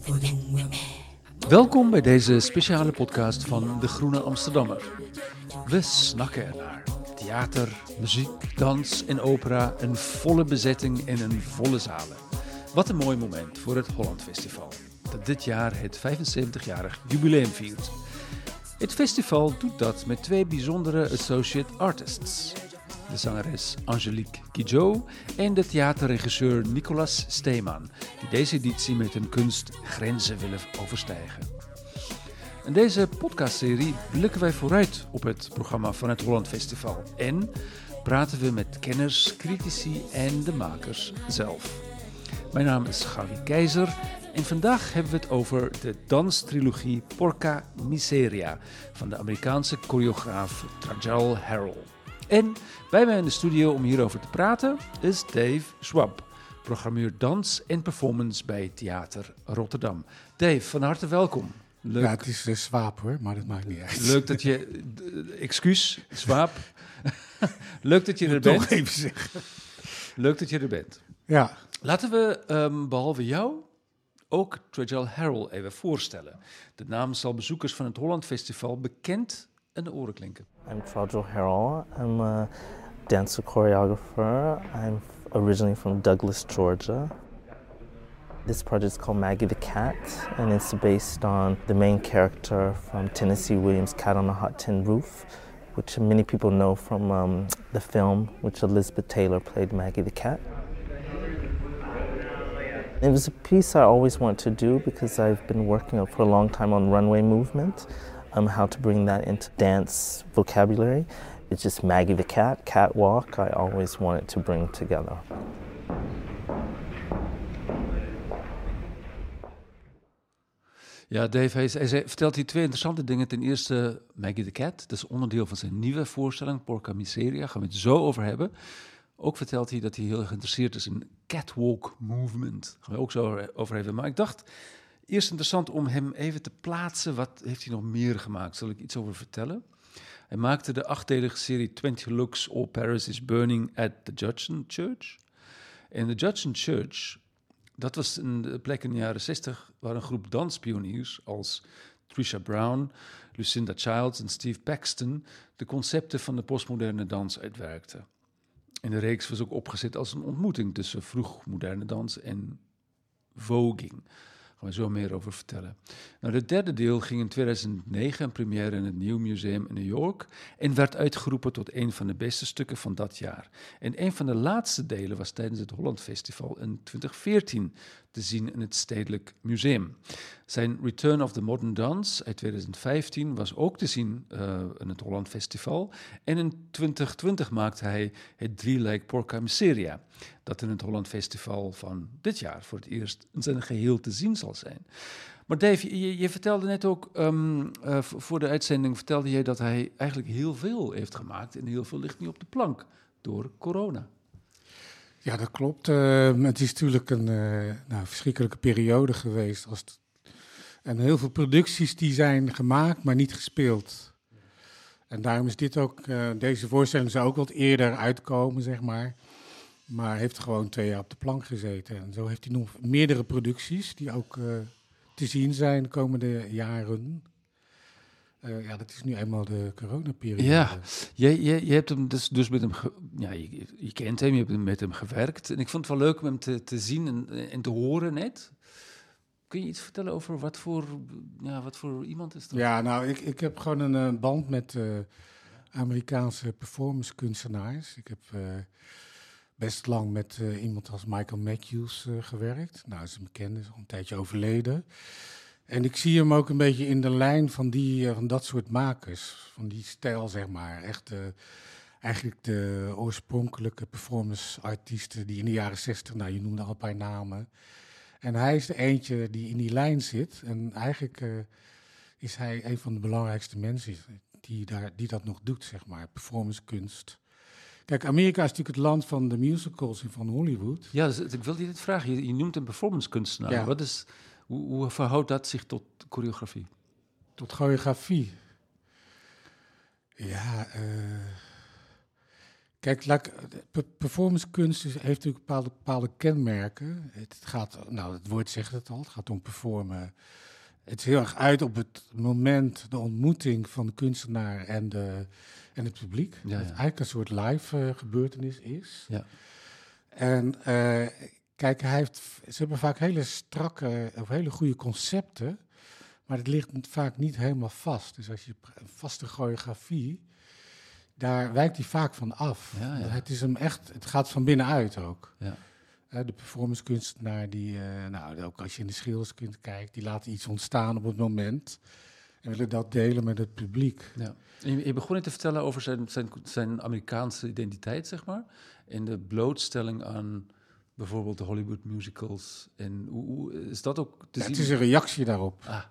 Vodun Welkom bij deze speciale podcast van De Groene Amsterdammer. We snakken ernaar. Theater, muziek, dans en opera, een volle bezetting en een volle zalen. Wat een mooi moment voor het Holland Festival, dat dit jaar het 75-jarig jubileum viert. Het festival doet dat met twee bijzondere associate artists. De zangeres Angelique Kidjo en de theaterregisseur Nicolas Steeman, die deze editie met hun kunst grenzen willen overstijgen. In deze podcastserie blikken wij vooruit op het programma van het Holland Festival en praten we met kenners, critici en de makers zelf. Mijn naam is Gavi Keizer en vandaag hebben we het over de danstrilogie Porca Miseria van de Amerikaanse choreograaf Trajal Harrell. En bij mij in de studio om hierover te praten is Dave Schwab, programmeur dans en performance bij Theater Rotterdam. Dave, van harte welkom. Leuk. Ja, het is uh, Swaap hoor, maar dat maakt niet uit. Leuk dat je, uh, excuus, Swaap. Leuk dat je er bent. Toch even zeggen. Leuk dat je er bent. Ja. Laten we um, behalve jou ook Trajal Harrell even voorstellen. De naam zal bezoekers van het Holland Festival bekend I'm Trajal Harrell. I'm a dancer choreographer. I'm originally from Douglas, Georgia. This project is called Maggie the Cat, and it's based on the main character from Tennessee Williams' Cat on a Hot Tin Roof, which many people know from um, the film, which Elizabeth Taylor played Maggie the Cat. It was a piece I always wanted to do because I've been working for a long time on runway movement, how to bring that into dance vocabulary. It's just Maggie the Cat, Catwalk, I always wanted to bring together. Ja, Dave, hij, hij, vertelt hier twee interessante dingen. Ten eerste Maggie the Cat, dat is onderdeel van zijn nieuwe voorstelling, Porca Miseria, gaan we het zo over hebben. Ook vertelt hij dat hij heel geïnteresseerd is in catwalk movement. Gaan we ook zo over hebben. Maar ik dacht, eerst interessant om hem even te plaatsen. Wat heeft hij nog meer gemaakt? Zal ik iets over vertellen? Hij maakte de achtdelige serie 20 Looks All Paris is Burning at the Judson Church. En de Judson Church, dat was een plek in de jaren 60 waar een groep danspioniers als Trisha Brown, Lucinda Childs en Steve Paxton de concepten van de postmoderne dans uitwerkten. En de reeks was ook opgezet als een ontmoeting tussen vroegmoderne dans en voging. Gaan we zo meer over vertellen. Nou, het derde deel ging in 2009 een première in het Nieuw Museum in New York en werd uitgeroepen tot een van de beste stukken van dat jaar. En een van de laatste delen was tijdens het Holland Festival in 2014 te zien in het Stedelijk Museum. Zijn Return of the Modern Dance uit 2015 was ook te zien uh, in het Holland Festival. En in 2020 maakte hij het Drieluik Porca Miseria, dat in het Holland Festival van dit jaar voor het eerst in zijn geheel te zien zal zijn. Maar Dave, je, je vertelde net ook, um, uh, voor de uitzending vertelde je dat hij eigenlijk heel veel heeft gemaakt en heel veel ligt nu op de plank door corona. Ja, dat klopt. Uh, het is natuurlijk een nou, verschrikkelijke periode geweest. Als en heel veel producties die zijn gemaakt, maar niet gespeeld. En daarom is dit ook, uh, deze voorstelling zou ook wat eerder uitkomen, zeg maar. Maar heeft gewoon twee jaar op de plank gezeten. En zo heeft hij nog meerdere producties die ook te zien zijn de komende jaren. Uh, ja, dat is nu eenmaal de coronaperiode. Ja, je, je, je hebt hem dus, dus met hem, ja, je, je, kent hem, je hebt met hem gewerkt. En ik vond het wel leuk om hem te, te zien en, en te horen net. Kun je iets vertellen over wat voor, ja, wat voor iemand is dat? Ja, nou, ik, ik heb gewoon een, een band met uh, Amerikaanse performance kunstenaars. Ik heb uh, best lang met iemand als Michael Matthews gewerkt. Nou, is een bekende, is al een tijdje overleden. En ik zie hem ook een beetje in de lijn van, die, van dat soort makers, van die stijl, zeg maar. Echt eigenlijk de oorspronkelijke performance-artiesten die in de jaren zestig, nou je noemde al een paar namen. En hij is de eentje die in die lijn zit. En eigenlijk uh, is hij een van de belangrijkste mensen die, daar, die dat nog doet, zeg maar, performancekunst. Kijk, Amerika is natuurlijk het land van de musicals en van Hollywood. Ja, dus ik wilde je dit vragen. Je, je noemt een performancekunstenaar. Ja. Wat is... Hoe, hoe, verhoudt dat zich tot choreografie? Tot choreografie? Ja, uh, Kijk, laat ik- de pe- performancekunst is- heeft natuurlijk bepaalde, bepaalde kenmerken. Het gaat, nou, het woord zegt het al, het gaat om performen. Het is heel erg uit op het moment, de ontmoeting van de kunstenaar en, de, en het publiek. Ja, Dat het ja. eigenlijk een soort live eh, gebeurtenis is. Ja. En eh, kijk, hij heeft, ze hebben vaak hele strakke of hele goede concepten, maar het ligt vaak niet helemaal vast. Dus als je een vaste choreografie, daar wijkt hij vaak van af. Ja, ja. Het, is hem echt, het gaat van binnenuit ook. Ja. Eh, de performancekunstenaar, die, eh, nou, ook als je in de schilderskunst kijkt, die laten iets ontstaan op het moment en willen dat delen met het publiek. Ja. Je, je begon net te vertellen over zijn, zijn, zijn Amerikaanse identiteit, zeg maar. En de blootstelling aan bijvoorbeeld de Hollywood musicals. En hoe, hoe- is dat ook te Ja, zien? het is een reactie daarop. Ah,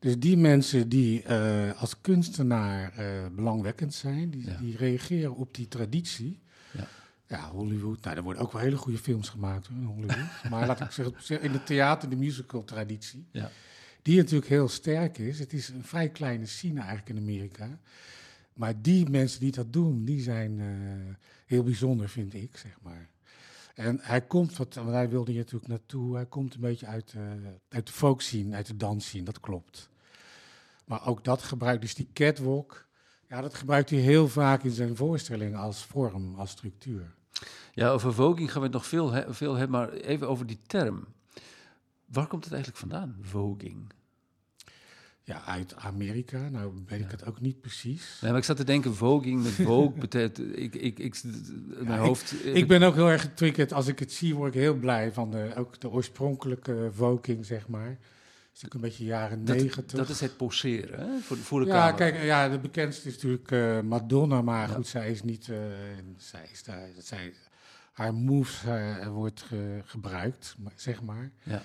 Dus die mensen die eh, als kunstenaar eh, belangwekkend zijn, die, Ja. die reageren op die traditie. Ja. Ja, Hollywood. Nou, er worden ook wel hele goede films gemaakt hoor, in Hollywood. maar laat ik zeggen, in de theater, de musical traditie, ja. die natuurlijk heel sterk is. Het is een vrij kleine scene eigenlijk in Amerika. Maar die mensen die dat doen, die zijn eh, heel bijzonder, vind ik, zeg maar. En hij komt, want hij wilde hier natuurlijk naartoe, hij komt een beetje uit, eh, uit de folk scene, uit de dans scene, dat klopt. Maar ook dat gebruikt, dus die catwalk, ja, dat gebruikt hij heel vaak in zijn voorstelling als vorm, als structuur. ja, over voging gaan we het nog veel, veel hebben, maar even over die term. Waar komt het eigenlijk vandaan, voging? Ja, uit Amerika, nou weet ik het ook niet precies. Nee, maar ik zat te denken, voging met vogue betekent... Ik, ik, ik, mijn hoofd... Ik ben ook heel erg getriggerd. Als ik het zie, word ik heel blij van de, ook de oorspronkelijke Voking, zeg maar. Dat is ook een beetje jaren negentig. dat is het poseren, hè? Voor, de- voor de ja, camera. kijk, ja, de bekendste is natuurlijk eh, Madonna, maar Ja. goed, zij is niet, eh, zij is daar, zij, haar moves eh, wordt ge- gebruikt, zeg maar. Ja.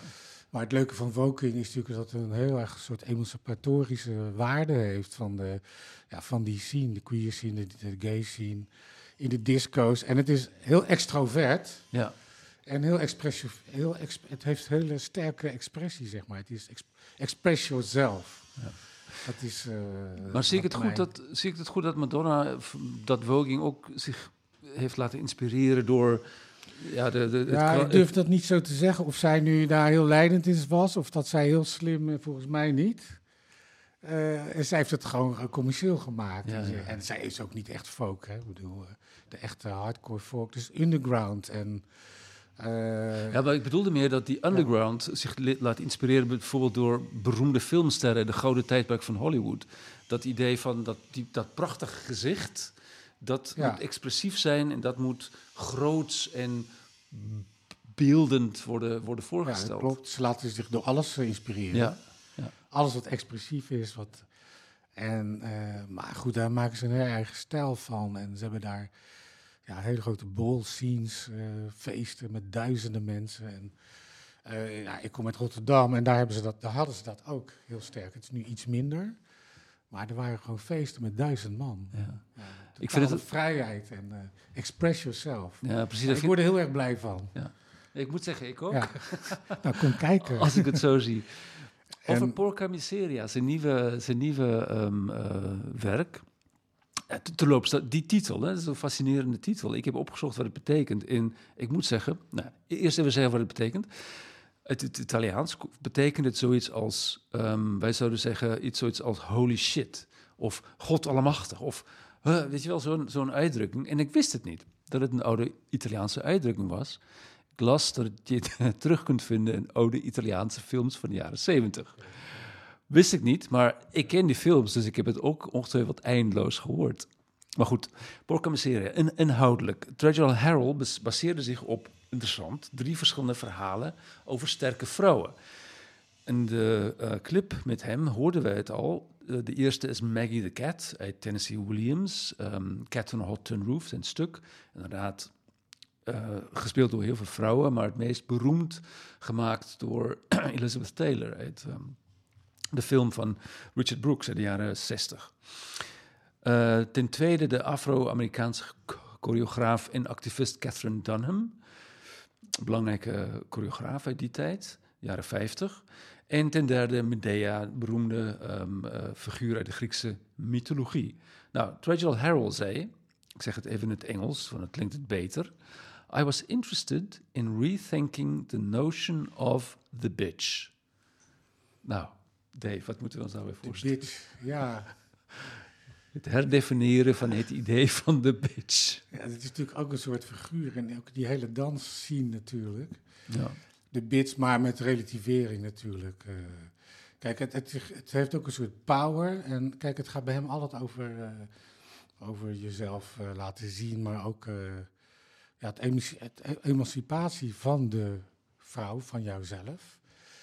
Maar het leuke van Voking is natuurlijk dat het een heel erg soort emancipatorische waarde heeft van, de, ja, van die scene, de queer scene, de, de gay scene, in de disco's. En het is heel extrovert. ja. En heel expressief, heel het heeft hele sterke expressie, zeg maar. Het is ex, express yourself. Ja. Dat is. eh, Maar zie ik, het goed dat, zie ik het goed dat Madonna, dat Voging ook zich heeft laten inspireren door... Ja, de, de, het Ja, ik durf dat niet zo te zeggen. Of zij nu daar heel leidend in was, of dat zij heel slim, eh, volgens mij niet. Eh, en zij heeft het gewoon eh, commercieel gemaakt. Ja, ze- ja. en zij is ook niet echt folk, hè. Ik bedoel, eh, de echte hardcore folk. Dus underground en... eh, Ja, maar ik bedoelde meer dat die underground zich laat inspireren bijvoorbeeld door beroemde filmsterren, de gouden tijdperk van Hollywood. Dat idee van dat, die, dat prachtige gezicht, dat Ja. moet expressief zijn en dat moet groots en beeldend worden, worden ja, voorgesteld. dat klopt. Ze laten zich door alles inspireren. Ja, alles wat expressief is. Wat, en, eh, maar goed, daar maken ze een heel eigen stijl van. En ze hebben daar ja, hele grote ball scenes, eh, feesten met duizenden mensen. En, eh, ja, ik kom uit Rotterdam en daar, hebben ze dat, daar hadden ze dat ook heel sterk. Het is nu iets minder. Maar er waren gewoon feesten met duizend man. ja. Ja, Ik vind het- vrijheid en eh, express yourself. ja precies. ik word er heel erg blij van. ik moet zeggen, ik ook. Ja. nou, kom kijken. Als ik het zo zie. Over En- Porca Miseria, zijn nieuwe, zijn nieuwe ehm, eh, werk. Te- Terloops, dat- die titel, hè, dat is een fascinerende titel. Ik heb opgezocht wat het betekent. En ik moet zeggen, nou, eerst even zeggen wat het betekent. Het Italiaans betekent het zoiets als, ehm, wij zouden zeggen, iets zoiets als holy shit. Of God allemachtig. Of, weet je wel, zo'n zo'n uitdrukking. En ik wist het niet, dat het een oude Italiaanse uitdrukking was. Ik las dat je het terug kunt vinden in oude Italiaanse films van de jaren 70. Wist ik niet, maar ik ken die films, dus ik heb het ook ongetwijfeld eindeloos gehoord. Maar goed, Porca Miseria, in, inhoudelijk. Treasurer Harold bas- baseerde zich op, interessant, drie verschillende verhalen over sterke vrouwen. In de eh, clip met hem hoorden wij het al. Eh, de eerste is Maggie the Cat uit Tennessee Williams. ehm, Cat on a Hot Tin Roof, zijn stuk. Inderdaad, eh, gespeeld door heel veel vrouwen, maar het meest beroemd gemaakt door Elizabeth Taylor uit ehm, de film van Richard Brooks uit de jaren 60. Eh, ten tweede de Afro-Amerikaanse ch- choreograaf en activist Catherine Dunham. Belangrijke choreograaf uit die tijd, jaren 50. En ten derde Medea, beroemde ehm, eh, figuur uit de Griekse mythologie. Nou, Treasurer Harold zei, Ik zeg het even in het Engels, want het klinkt het beter. I was interested in rethinking the notion of the bitch. Nou, Dave, wat moeten we ons nou weer voorstellen? bitch, ja. Het herdefiniëren van het idee van de bitch. ja. Dat is natuurlijk ook een soort figuur. En ook die hele dans zien natuurlijk. Ja. De bitch, maar met relativering natuurlijk. eh. kijk, het, het, het heeft ook een soort power. En kijk, het gaat bij hem altijd over, eh, over jezelf eh, laten zien, maar ook ja, het, emanci- het e- emancipatie van de vrouw, van jouzelf.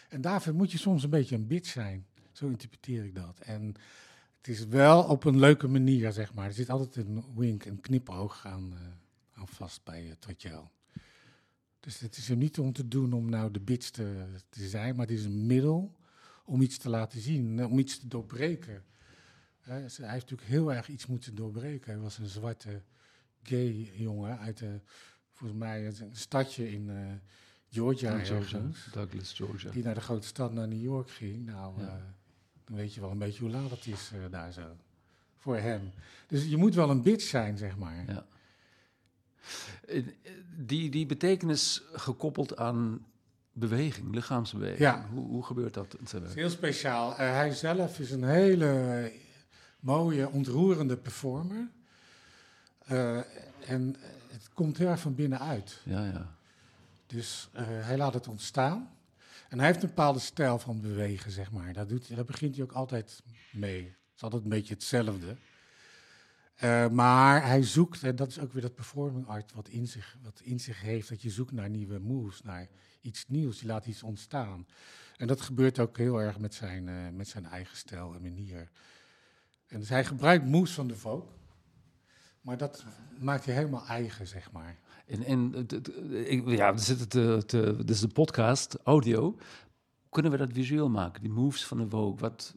En daarvoor moet je soms een beetje een bitch zijn. Zo interpreteer ik dat. En het is wel op een leuke manier, zeg maar. Er zit altijd een wink, een knipoog aan, eh, aan vast bij uh. Dus het is er niet om te doen om nou de bitch te, te zijn, maar het is een middel om iets te laten zien, eh, om iets te doorbreken. Hij heeft natuurlijk heel erg iets moeten doorbreken. Hij was een zwarte gay jongen uit de, volgens mij een stadje in Georgia, Douglas, Georgia. die naar de grote stad, naar New York ging. Nou, Ja. Dan weet je wel een beetje hoe laat het is eh, daar zo. Voor hem. Dus je moet wel een bitch zijn, zeg maar. Ja. Die, die betekenis gekoppeld aan beweging, lichaamsbeweging. Ja. Hoe, hoe gebeurt dat Het is heel speciaal. Eh, hij zelf is een hele eh, mooie, ontroerende performer. En het komt heel erg van binnenuit. Ja, ja. Dus hij laat het ontstaan. En hij heeft een bepaalde stijl van bewegen, zeg maar. Daar, doet, begint hij ook altijd mee. Het is altijd een beetje hetzelfde. Eh, maar hij zoekt, en dat is ook weer dat performing art wat in, zich, wat in zich heeft, dat je zoekt naar nieuwe moves, naar iets nieuws. Je laat iets ontstaan. En dat gebeurt ook heel erg met zijn, eh, met zijn eigen stijl en manier. En dus hij gebruikt moves van de folk, maar dat maakt hij helemaal eigen, zeg maar. En, en het- het- ik, ja, we zitten te, te, dit is de podcast, audio. Kunnen we dat visueel maken, die moves van de Vogue? Wat,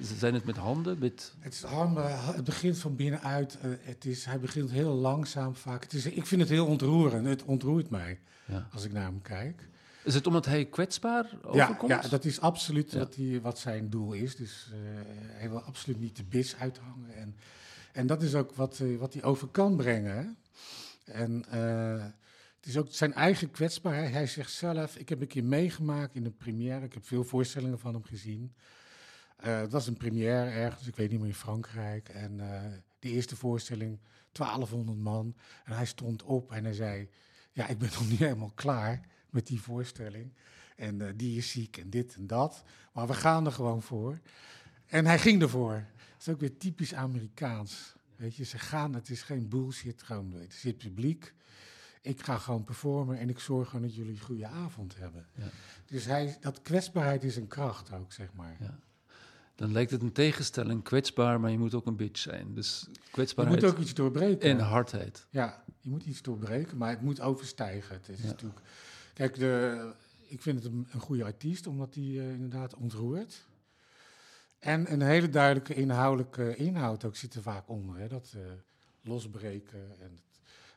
zijn het met handen? Met, Het is handen, het begint van binnenuit. eh, het is, hij begint heel langzaam vaak. Het is, ik vind het heel ontroerend. Het ontroert mij ja. als ik naar hem kijk. Is het omdat hij kwetsbaar overkomt? ja, dat is absoluut Ja. wat, hij, wat zijn doel is. Dus eh, hij wil absoluut niet de bis uithangen. En, en dat is ook wat, eh, wat hij over kan brengen. hè. En eh, het is ook zijn eigen kwetsbaarheid. Hij zegt zelf, ik heb een keer meegemaakt in een première. Ik heb veel voorstellingen van hem gezien. Eh, het was een première ergens, ik weet niet meer, in Frankrijk. En eh de eerste voorstelling, 1200 man. En hij stond op en hij zei, ja, ik ben nog niet helemaal klaar met die voorstelling. En die is ziek en dit en dat. Maar we gaan er gewoon voor. En hij ging ervoor. Dat is ook weer typisch Amerikaans. Weet je, ze gaan, het is geen bullshit. Gewoon, het zit publiek. Ik ga gewoon performen en ik zorg gewoon dat jullie een goede avond hebben. Ja. Dus hij, dat kwetsbaarheid is een kracht ook, zeg maar. Ja. Dan lijkt het een tegenstelling, kwetsbaar, maar je moet ook een bitch zijn. Dus Je kwetsbaarheid moet ook iets doorbreken. en hardheid. Ja, je moet iets doorbreken, maar het moet overstijgen. Het is Ja. natuurlijk... Kijk, de, ik vind het een, een goede artiest, omdat hij eh, inderdaad ontroert. En een hele duidelijke inhoudelijke inhoud ook zit er vaak onder. Hè? Dat eh, losbreken. En het-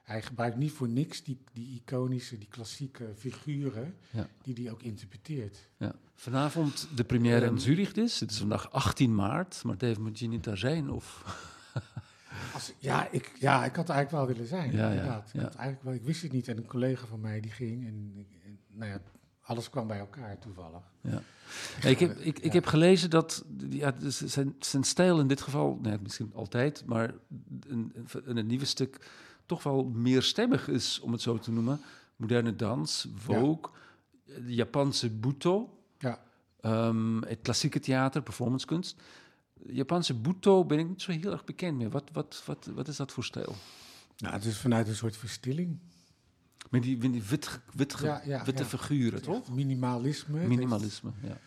hij gebruikt niet voor niks die, die iconische, die klassieke figuren, Ja. die hij ook interpreteert. Ja. Vanavond de première in Ehm. Zurich dus. Het is vandaag 18 maart, maar Dave, moet je niet daar zijn? Of... Als, ja, ik, ja, ik had eigenlijk wel willen zijn. Ja, inderdaad. Ik, had eigenlijk wel, ik wist het niet en een collega van mij die ging. En, en nou ja, alles kwam bij elkaar toevallig. Ja. Ik, heb, ik, ik heb gelezen dat ja, zijn, zijn stijl in dit geval, nee, misschien altijd, maar in, in het nieuwe stuk toch wel meer stemmig is, om het zo te noemen. Moderne dans, Vogue, de Japanse Buto, Ja. ehm, het klassieke theater, performancekunst. Japanse Buto ben ik niet zo heel erg bekend mee. Wat, wat, wat, wat is dat voor stijl? Nou, het is vanuit een soort verstilling. Met die, met die wit, wit ge- Ja, ja, witte ja. figuren, toch? Minimalisme. Minimalisme, ja.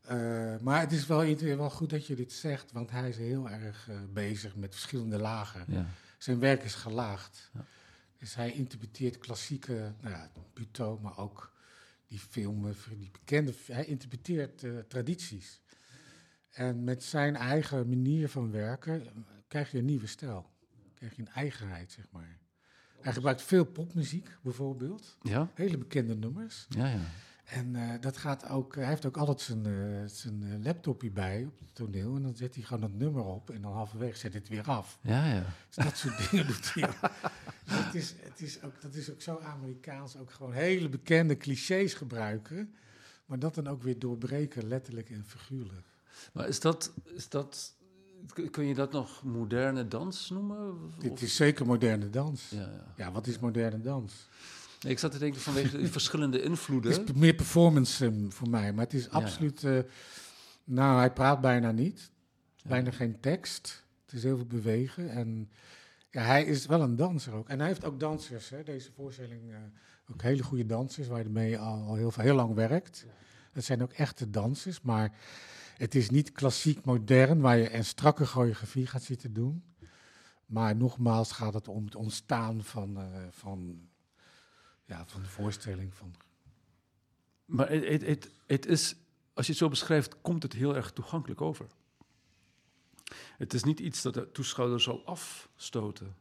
eh, maar het is wel, wel goed dat je dit zegt, want hij is heel erg eh, bezig met verschillende lagen. ja. Zijn werk is gelaagd. Ja. Dus hij interpreteert klassieke, nou ja, Buto, maar ook die filmen, die bekende, hij interpreteert eh, tradities. En met zijn eigen manier van werken krijg je een nieuwe stijl. Krijg je een eigenheid, zeg maar. Hij gebruikt veel popmuziek, bijvoorbeeld. Ja, Hele bekende nummers. ja, ja. En eh, dat gaat ook, hij heeft ook altijd zijn, eh, zijn eh, laptopje bij op het toneel. En dan zet hij gewoon dat nummer op en dan halverwege zet hij het weer af. Ja, ja. Dus dat soort dingen doet hij. Dus het is, het is ook. Dat is ook zo Amerikaans, ook gewoon hele bekende clichés gebruiken. Maar dat dan ook weer doorbreken, letterlijk en figuurlijk. Maar is dat, is dat, kun- je dat nog moderne dans noemen? Dit is zeker moderne dans. Ja, ja. Ja, wat is moderne dans? Nee, ik zat te denken vanwege die verschillende invloeden. Het is meer performance ehm, voor mij, maar het is absoluut... eh, nou, hij praat bijna niet. Bijna geen tekst. Het is heel veel bewegen. En ja, hij is wel een danser ook. En hij heeft ook dansers, hè, deze voorstelling. eh, ook hele goede dansers, waar hij mee al, al heel, veel- heel lang werkt. Het zijn ook echte dansers, maar het is niet klassiek modern, waar je een strakke choreografie gaat zitten doen. Maar nogmaals gaat het om het ontstaan van, eh, van, ja, van de voorstelling. Van, Maar het, het, het, het is, als je het zo beschrijft, komt het heel erg toegankelijk over. Het is niet iets dat de toeschouwer zal afstoten,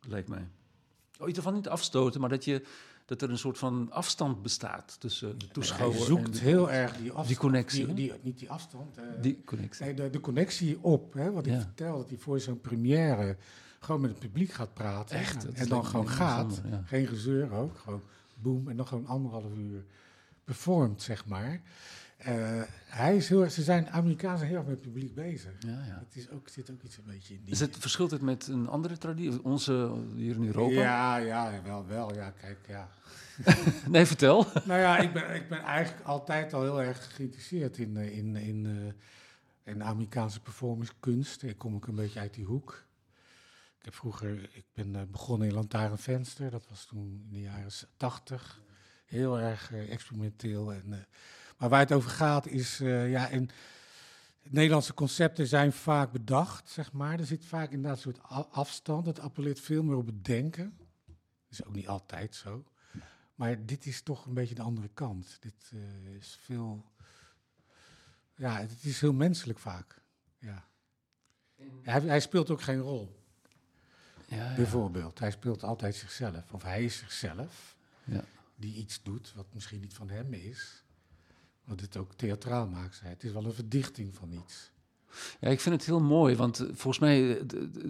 lijkt mij. Oh, in ieder geval niet afstoten, maar dat, je, dat er een soort van afstand bestaat tussen de toeschouwer Hij en zoekt de, heel erg die afstand. die connectie, Die, niet die afstand. eh, die connectie. nee, de, de connectie op. Hè, wat ik Ja. vertel, dat hij voor zo'n première gewoon met het publiek gaat praten. Echt, En dan gewoon gaat. ja. Geen gezeur ook. Gewoon boem. En dan gewoon anderhalf uur performt, zeg maar. Eh, hij is heel, erg- ze zijn Amerikanen zijn heel erg met het publiek bezig. Ja, ja. Het is ook, zit ook iets een beetje in die... Is het, verschilt het met een andere traditie, onze hier in Europa? Ja, ja, wel, wel. Ja, kijk, ja. Nee, vertel. Nou ja, ik ben, ik ben eigenlijk altijd al heel erg geïnteresseerd in, eh, in, in, eh, in Amerikaanse performancekunst. Ik kom ook een beetje uit die hoek. Ik heb vroeger, ik ben begonnen in Lantaarnvenster, dat was toen in de jaren tachtig. Heel erg experimenteel. En, maar waar het over gaat is, eh, ja, en Nederlandse concepten zijn vaak bedacht, zeg maar. Er zit vaak inderdaad een soort afstand. Het appelleert veel meer op het denken. Dat is ook niet altijd zo. Maar dit is toch een beetje de andere kant. Dit eh, is veel. Ja, het is heel menselijk vaak. Ja. Hij, hij speelt ook geen rol, Ja, ja. bijvoorbeeld. Hij speelt altijd zichzelf. Of hij is zichzelf, Ja. die iets doet wat misschien niet van hem is. Wat het ook theatraal maakt. Het is wel een verdichting van iets. Ja, ik vind het heel mooi, want eh, volgens mij eh,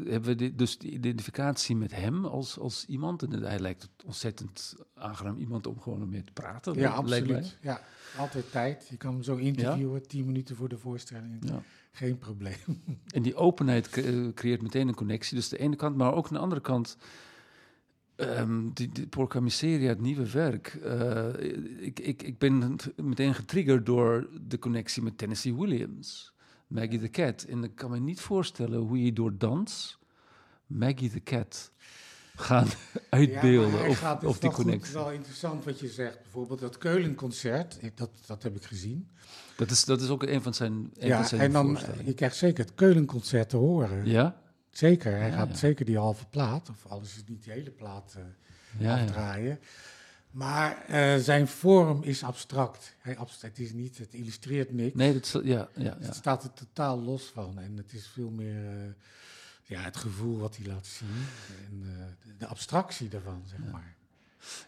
hebben we dit- dus die identificatie met hem als, als iemand. En hij lijkt het ontzettend aangenaam iemand om gewoon mee te praten. Ja, absoluut. Ja, altijd tijd. Je kan hem zo interviewen, tien minuten voor de voorstelling. Ja. Geen probleem. En die openheid cre- eh, creëert meteen een connectie. Dus de ene kant, maar ook aan de andere kant. Ehm die, die Porca Miseria, het nieuwe werk. eh, ik, ik, ik ben meteen getriggerd door de connectie met Tennessee Williams. Maggie the Cat. En ik kan me niet voorstellen hoe je door dans Maggie the Cat gaan uitbeelden. Ja, of, gaat, het of is die wel goed, connectie. wel interessant wat je zegt. Bijvoorbeeld dat Keulenconcert, dat, dat heb ik gezien. Dat is, dat is ook een van zijn, een ja, van zijn en dan, voorstellingen. je krijgt zeker het Keulenconcert te horen. Ja? Zeker, hij Ja, gaat ja. zeker die halve plaat, of alles is niet die hele plaat, eh, Ja, afdraaien. Maar eh, zijn vorm is abstract. Hij abstract. Het is niet, het illustreert niks. Nee, dat ja, ja, ja. Het staat er totaal los van. En het is veel meer eh, ja, het gevoel wat hij laat zien. En de, de abstractie daarvan, zeg maar.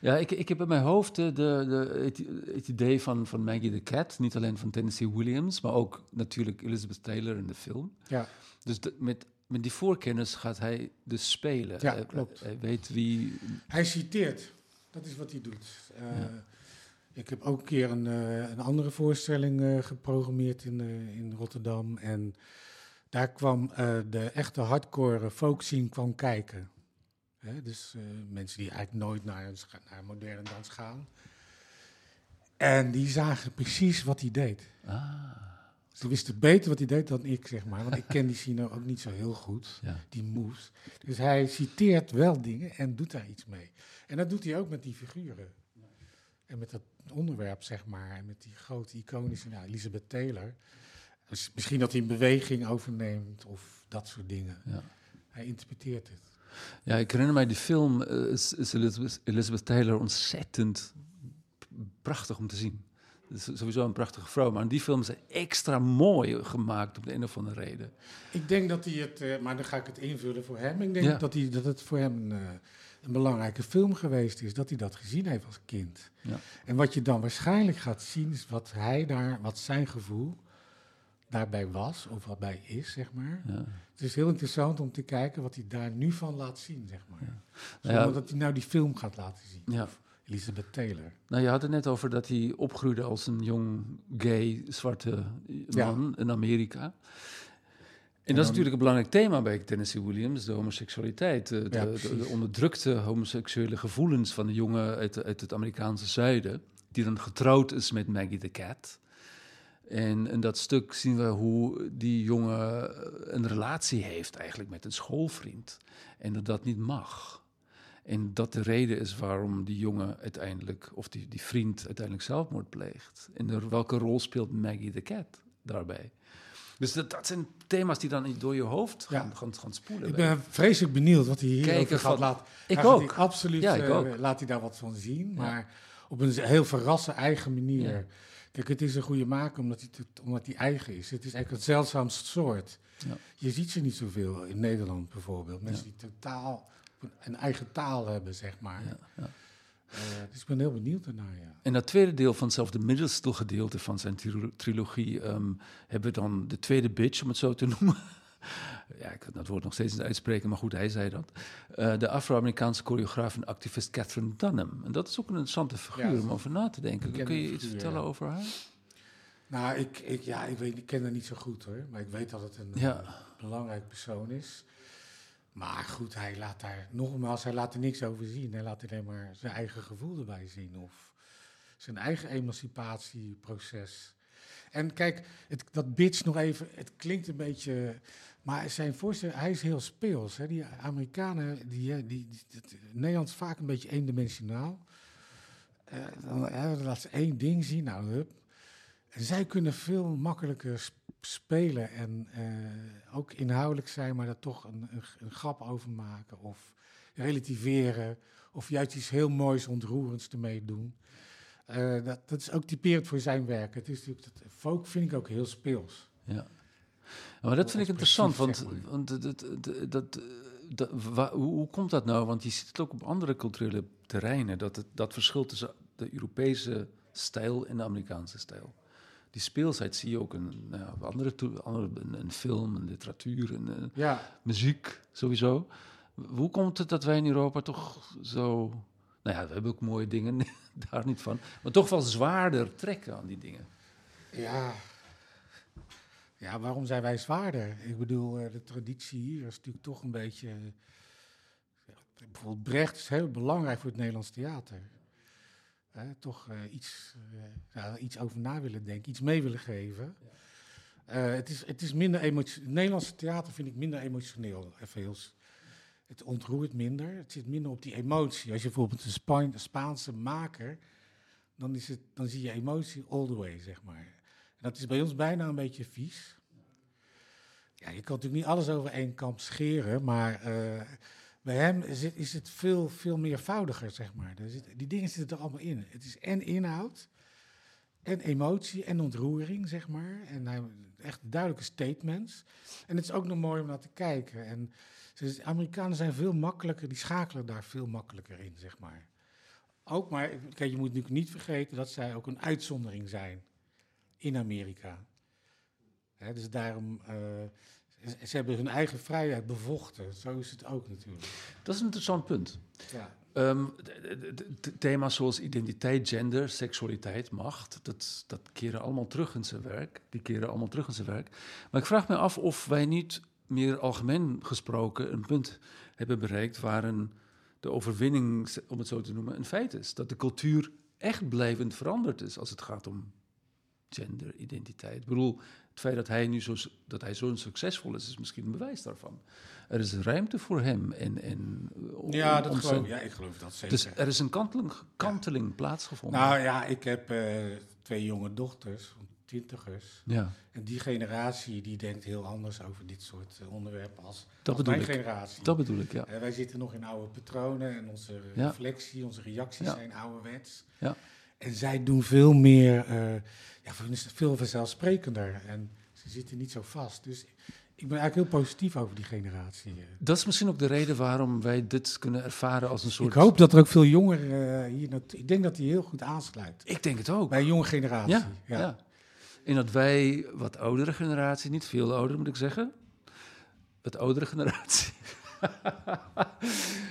Ja, ik, ik heb in mijn hoofd de, de, de, het, het idee van, van Maggie the Cat. Niet alleen van Tennessee Williams, maar ook natuurlijk Elizabeth Taylor in de film. Ja. Dus de- met, met die voorkennis gaat hij dus spelen. Ja, Hij- klopt. Hij weet wie... Hij citeert. Dat is wat hij doet. Eh, Ja. Ik heb ook een keer een, eh, een andere voorstelling eh, geprogrammeerd in, in Rotterdam. En daar kwam de echte hardcore folk scene kwam kijken. Hè, dus mensen die eigenlijk nooit naar, naar moderne dans gaan. En die zagen precies wat hij deed. Ah, Ze wisten beter wat hij deed dan ik, zeg maar. Want ik ken die scene ook niet zo heel goed ja. die moves. Dus hij citeert wel dingen en doet daar iets mee. En dat doet hij ook met die figuren. En met dat onderwerp, zeg maar. En met die grote iconische, nou, Elizabeth Taylor. Dus misschien dat hij een beweging overneemt of dat soort dingen. Ja. Hij interpreteert het. ja, ik herinner mij die film, eh, is, is Elizabeth, Elizabeth Taylor ontzettend prachtig om te zien. Is sowieso een prachtige vrouw, maar die film is ze extra mooi gemaakt op de een of andere reden. Ik denk dat hij het, eh, maar dan ga ik het invullen voor hem. Ik denk Ja. dat, hij, dat het voor hem, eh, een belangrijke film geweest is, dat hij dat gezien heeft als kind. Ja. En wat je dan waarschijnlijk gaat zien, is wat hij daar, wat zijn gevoel daarbij was, of wat bij is, zeg maar. Ja. Het is heel interessant om te kijken wat hij daar nu van laat zien, zeg maar. Zonder dat hij nou die film gaat laten zien. Ja. Of Elizabeth Taylor. Nou, je had het net over dat hij opgroeide als een jong, gay, zwarte Ja. man in Amerika. En, dat is natuurlijk een belangrijk thema bij Tennessee Williams, de homoseksualiteit. De, de- Ja, de, precies. de onderdrukte homoseksuele gevoelens van de jongen uit, uit het Amerikaanse zuiden, die dan getrouwd is met Maggie the Cat. En in dat stuk zien we hoe die jongen een relatie heeft eigenlijk met een schoolvriend. En dat dat niet mag. En dat de reden is waarom die jongen uiteindelijk, of die, die vriend uiteindelijk zelfmoord pleegt. En welke rol speelt Maggie the Cat daarbij? Dus dat, dat zijn thema's die dan door je hoofd gaan, Ja. gaan, gaan spoelen. Ik ben vreselijk benieuwd wat hij hier gaat laten. Ik gaat ook. absoluut, Ja, ik eh, ook. laat hij daar wat van zien, Ja. maar op een heel verrassen eigen manier. Kijk, het is een goede maker omdat hij, omdat hij eigen is. Het is eigenlijk het zeldzaamste soort. Ja. Je ziet ze niet zoveel in Nederland bijvoorbeeld. Mensen die totaal een, een eigen taal hebben, zeg maar. Ja, ja. Eh, dus ik ben heel benieuwd ernaar, ja. En dat tweede deel van zelfs de middelste gedeelte van zijn trilo- trilogie ehm, hebben we dan de tweede bitch, om het zo te noemen. ja, ik kan dat woord nog steeds niet uitspreken, maar goed, hij zei dat. Eh, de Afro-Amerikaanse choreograaf en activist Catherine Dunham. En dat is ook een interessante figuur Ja, om over na te denken. Kun je iets vertellen ja. over haar? Nou, ik, ik, ja, ik, weet, ik ken haar niet zo goed hoor. Maar ik weet dat het een Ja. eh, belangrijk persoon is. Maar goed, hij laat daar, nogmaals, hij laat er niks over zien. Hij laat alleen maar zijn eigen gevoel erbij zien. Of zijn eigen emancipatieproces. En kijk, het, dat bitch nog even, het klinkt een beetje... Maar zijn voorstel, hij is heel speels. Hè? Die Amerikanen, die, die, die, Nederland is vaak een beetje eendimensionaal. Eh dan laat ze één ding zien, nou, hup. En zij kunnen veel makkelijker sp- spelen en eh, ook inhoudelijk zijn, maar daar toch een, een, een grap over maken of relativeren of juist iets heel moois, ontroerends ermee doen. Eh, dat, dat is ook typerend voor zijn werk. Het is natuurlijk, dat, folk vind ik ook heel speels. Ja. Maar dat vind ik interessant, want, dat, dat, dat, dat, wa- hoe, hoe komt dat nou? Want je ziet het ook op andere culturele terreinen, dat het, dat verschil tussen de Europese stijl en de Amerikaanse stijl. Die speelsheid zie je ook in nou andere, andere in, film, in literatuur, in eh, Ja, muziek sowieso. Hoe komt het dat wij in Europa toch zo... Nou ja, we hebben ook mooie dingen, daar niet van. Maar toch wel zwaarder trekken aan die dingen. ja. Ja, waarom zijn wij zwaarder? Ik bedoel, eh, de traditie hier is natuurlijk toch een beetje... eh, bijvoorbeeld Brecht is heel belangrijk voor het Nederlands theater. Toch eh, iets, eh, iets over na willen denken, iets mee willen geven. Eh, het, is, het is minder emotioneel. Nederlandse theater vind ik minder emotioneel. Even heel het ontroert minder. Het zit minder op die emotie. Als je bijvoorbeeld een, Spa- een Spaanse maker, dan, is het, dan zie je emotie all the way, zeg maar. En dat is bij ons bijna een beetje vies. Ja, je kan natuurlijk niet alles over één kamp scheren, maar bij hem is het, is het veel, veel meervoudiger, zeg maar. Zit, die dingen zitten er allemaal in. Het is en inhoud, en emotie, en ontroering, zeg maar. En hij, echt duidelijke statements. En het is ook nog mooi om naar te kijken. En Amerikanen zijn veel makkelijker, die schakelen daar veel makkelijker in, zeg maar. Ook maar, kijk, je moet natuurlijk niet vergeten dat zij ook een uitzondering zijn in Amerika. Dus daarom, eh, ze, hebben hun eigen vrijheid bevochten. Zo is het ook natuurlijk. Dat is een interessant punt. Ja. Ehm, thema's zoals identiteit, gender, seksualiteit, macht, dat, dat keren allemaal terug in zijn werk. Die keren allemaal terug in zijn werk. Maar ik vraag me af of wij niet meer algemeen gesproken een punt hebben bereikt waarin de overwinning, om het zo te noemen, een feit is. Dat de cultuur echt blijvend veranderd is als het gaat om gender, identiteit. Ik bedoel, het feit dat hij nu zo, dat hij zo succesvol is, is misschien een bewijs daarvan. Er is ruimte voor hem en, en Ja, dat zijn- geloof, ja, ik geloof dat zeker. dus er is een kanteling, kanteling plaatsgevonden. nou ja, ik heb eh, twee jonge dochters, twintigers. ja, En die generatie die denkt heel anders over dit soort eh, onderwerpen als, dat als bedoel mijn ik. generatie. Dat bedoel ik, ja. Eh, wij zitten nog in oude patronen en onze Ja. reflectie, onze reacties zijn ouderwets. Ja. En zij doen veel meer, eh, ja, veel vanzelfsprekender en ze zitten niet zo vast. Dus ik ben eigenlijk heel positief over die generatie. eh. Dat is misschien ook de reden waarom wij dit kunnen ervaren als een soort... Ik hoop dat er ook veel jongeren eh, hier naartoe... Ik denk dat die heel goed aansluit. Ik denk het ook. Bij een jonge generatie. Ja, ja. En dat wij, wat oudere generatie, niet veel ouder moet ik zeggen, wat oudere generatie,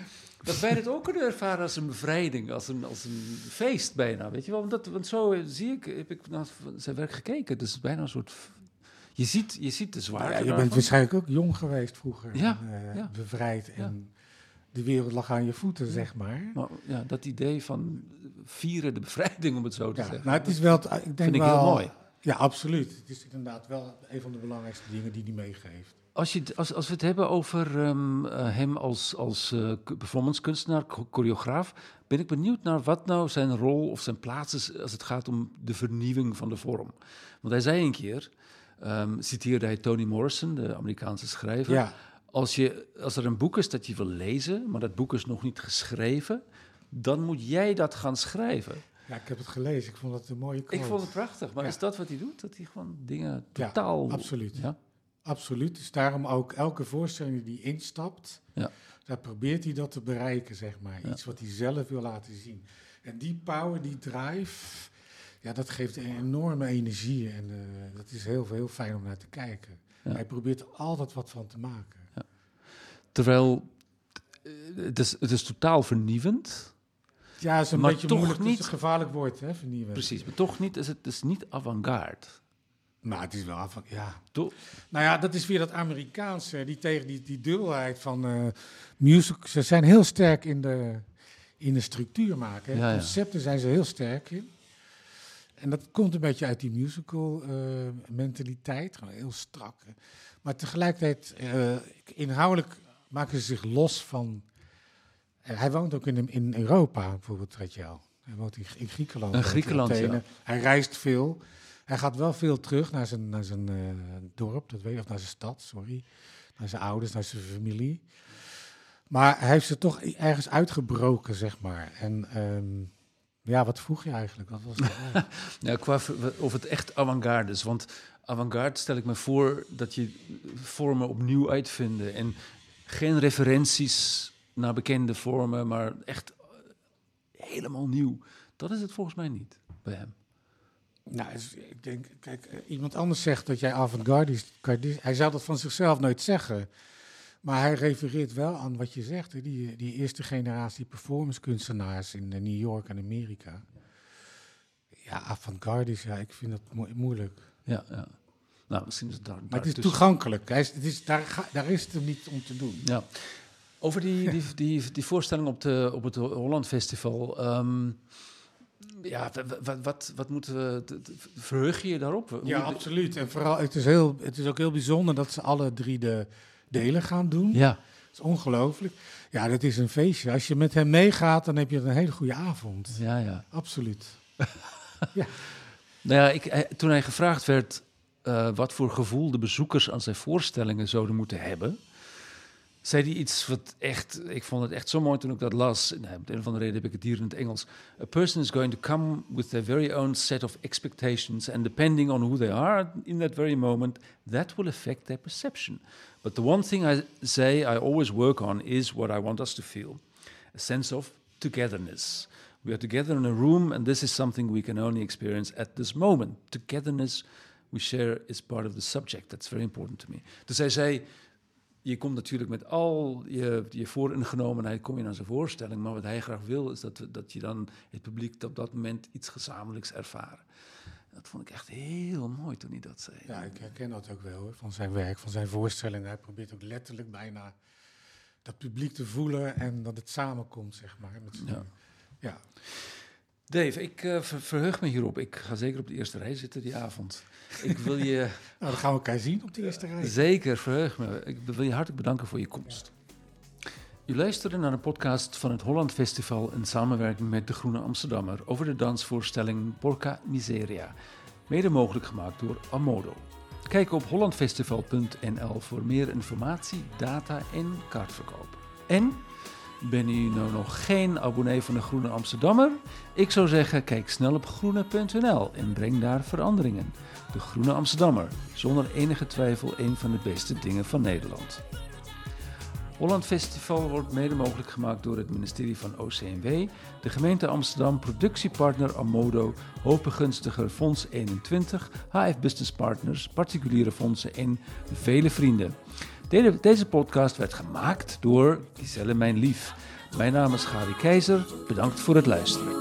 dat wij het ook kunnen ervaren als een bevrijding, als een, als een feest bijna, weet je wel. Want, dat, want zo zie ik, heb ik naar zijn werk gekeken, dus bijna een soort... Je ziet, je ziet de Ja, zwaarte je bent daarvan. waarschijnlijk ook jong geweest vroeger. Ja, en, eh, ja. Bevrijd en de wereld lag aan je voeten, zeg maar. Maar ja, dat idee van vieren de bevrijding, om het zo te zeggen. nou, het is wel, ik denk Vind ik wel, heel mooi. Ja, absoluut. Het is inderdaad wel een van de belangrijkste dingen die hij meegeeft. Als, je, als, als we het hebben over ehm, eh, hem als, als eh, k- performancekunstenaar, cho- choreograaf, ben ik benieuwd naar wat nou zijn rol of zijn plaats is als het gaat om de vernieuwing van de vorm. Want hij zei een keer, ehm, citeerde hij Toni Morrison, de Amerikaanse schrijver, Ja, als, je, als er een boek is dat je wil lezen, maar dat boek is nog niet geschreven, dan moet jij dat gaan schrijven. Ja, ik heb het gelezen. Ik vond het een mooie quote. Ik vond het prachtig, maar Ja. is dat wat hij doet? Dat hij gewoon dingen Ja, totaal... absoluut. Ja? Absoluut. Dus daarom ook elke voorstelling die hij instapt, Ja. daar probeert hij dat te bereiken, zeg maar. Ja. Iets wat hij zelf wil laten zien. En die power, die drive, ja, dat geeft een enorme energie. En eh, dat is heel, heel fijn om naar te kijken. Ja. Hij probeert er altijd wat van te maken. Terwijl eh, het is, het is totaal vernieuwend. Ja, het is een Maar beetje toch moeilijk. Het is niet- een gevaarlijk woord, hè, vernieuwen. Precies, maar toch niet, is het is niet avant-garde. Maar het is wel af. Ja. Toch? Nou ja, dat is weer dat Amerikaanse, die tegen die, die dubbelheid van eh music. Ze zijn heel sterk in de, in de structuur maken. Ja. Concepten zijn ze heel sterk in. En dat komt een beetje uit die musical eh, mentaliteit, gewoon heel strak. Maar tegelijkertijd, eh, inhoudelijk maken ze zich los van. Hij woont ook in, in Europa, bijvoorbeeld Rachel. Hij woont in, in Griekenland. In Griekenland, ja. Hij reist veel. Hij gaat wel veel terug naar zijn, naar zijn eh, dorp, dat weet of naar zijn stad, sorry. Naar zijn ouders, naar zijn familie. Maar hij heeft ze toch ergens uitgebroken, zeg maar. En ehm, ja, wat vroeg je eigenlijk? Wat was het? Ja, qua of het echt avant-garde is. Want avant-garde stel ik me voor dat je vormen opnieuw uitvinden. En geen referenties naar bekende vormen, maar echt eh, helemaal nieuw. Dat is het volgens mij niet bij hem. nou, ik denk, kijk, eh, iemand anders zegt dat jij avant-garde is. Hij zou dat van zichzelf nooit zeggen. Maar hij refereert wel aan wat je zegt. hè, Die, die eerste generatie performancekunstenaars in eh, New York en Amerika. Ja, avant-garde is, ja, ik vind dat mo- moeilijk. Ja, ja. Nou, misschien is het daar. Maar het is toegankelijk. Hij is, het is, daar, ga- daar is het hem niet om te doen. Ja. Over die, die, die, die voorstelling op, de, op het Holland Festival. ehm, ja, wat, wat, wat moeten we. Verheug je je daarop? Ja, absoluut. En vooral, het is, heel, het is ook heel bijzonder dat ze alle drie de delen gaan doen. Ja, Dat is ongelooflijk. Ja, dat is een feestje. Als je met hem meegaat, dan heb je een hele goede avond. ja, ja. Absoluut. Nou ja, ik, hij- toen hij gevraagd werd eh, wat voor gevoel de bezoekers aan zijn voorstellingen zouden moeten hebben, zei hij iets wat echt, ik vond het echt zo mooi toen ik dat las. Nou, om de een of andere reden heb ik het hier in het Engels. A person is going to come with their very own set of expectations, and depending on who they are in that very moment, that will affect their perception. But the one thing I say I always work on is what I want us to feel a sense of togetherness. We are together in a room, and this is something we can only experience at this moment. Togetherness we share is part of the subject. That's very important to me. Dus hij zei, je komt natuurlijk met al je, je vooringenomenheid, kom je naar zijn voorstelling, maar wat hij graag wil is dat, dat je dan het publiek op dat moment iets gezamenlijks ervaren. Dat vond ik echt heel mooi toen hij dat zei. Ja, ik herken dat ook wel hoor, van zijn werk, van zijn voorstelling. Hij probeert ook letterlijk bijna dat publiek te voelen en dat het samenkomt, zeg maar. Met Ja. ja. Dave, ik eh, ver- verheug me hierop. Ik ga zeker op de eerste rij zitten die avond. Ik wil je Nou, dan gaan we elkaar zien op de eerste rij. Zeker, verheug me. Ik wil je hartelijk bedanken voor je komst. U luisterde naar een podcast van het Holland Festival in samenwerking met De Groene Amsterdammer over de dansvoorstelling Porca Miseria. Mede mogelijk gemaakt door Amodo. Kijk op hollandfestival.nl voor meer informatie, data en kaartverkoop. En Ben u nou nog geen abonnee van de Groene Amsterdammer? Ik zou zeggen, kijk snel op groene.nl en breng daar veranderingen. De Groene Amsterdammer, zonder enige twijfel een van de beste dingen van Nederland. Holland Festival wordt mede mogelijk gemaakt door het ministerie van OCMW, de gemeente Amsterdam, productiepartner Amodo, hoofdbegunstiger Fonds 21, HF Business Partners, particuliere fondsen en vele vrienden. De- Deze podcast werd gemaakt door Giselle Mijn Lief. Mijn naam is Gary Keizer. Bedankt voor het luisteren.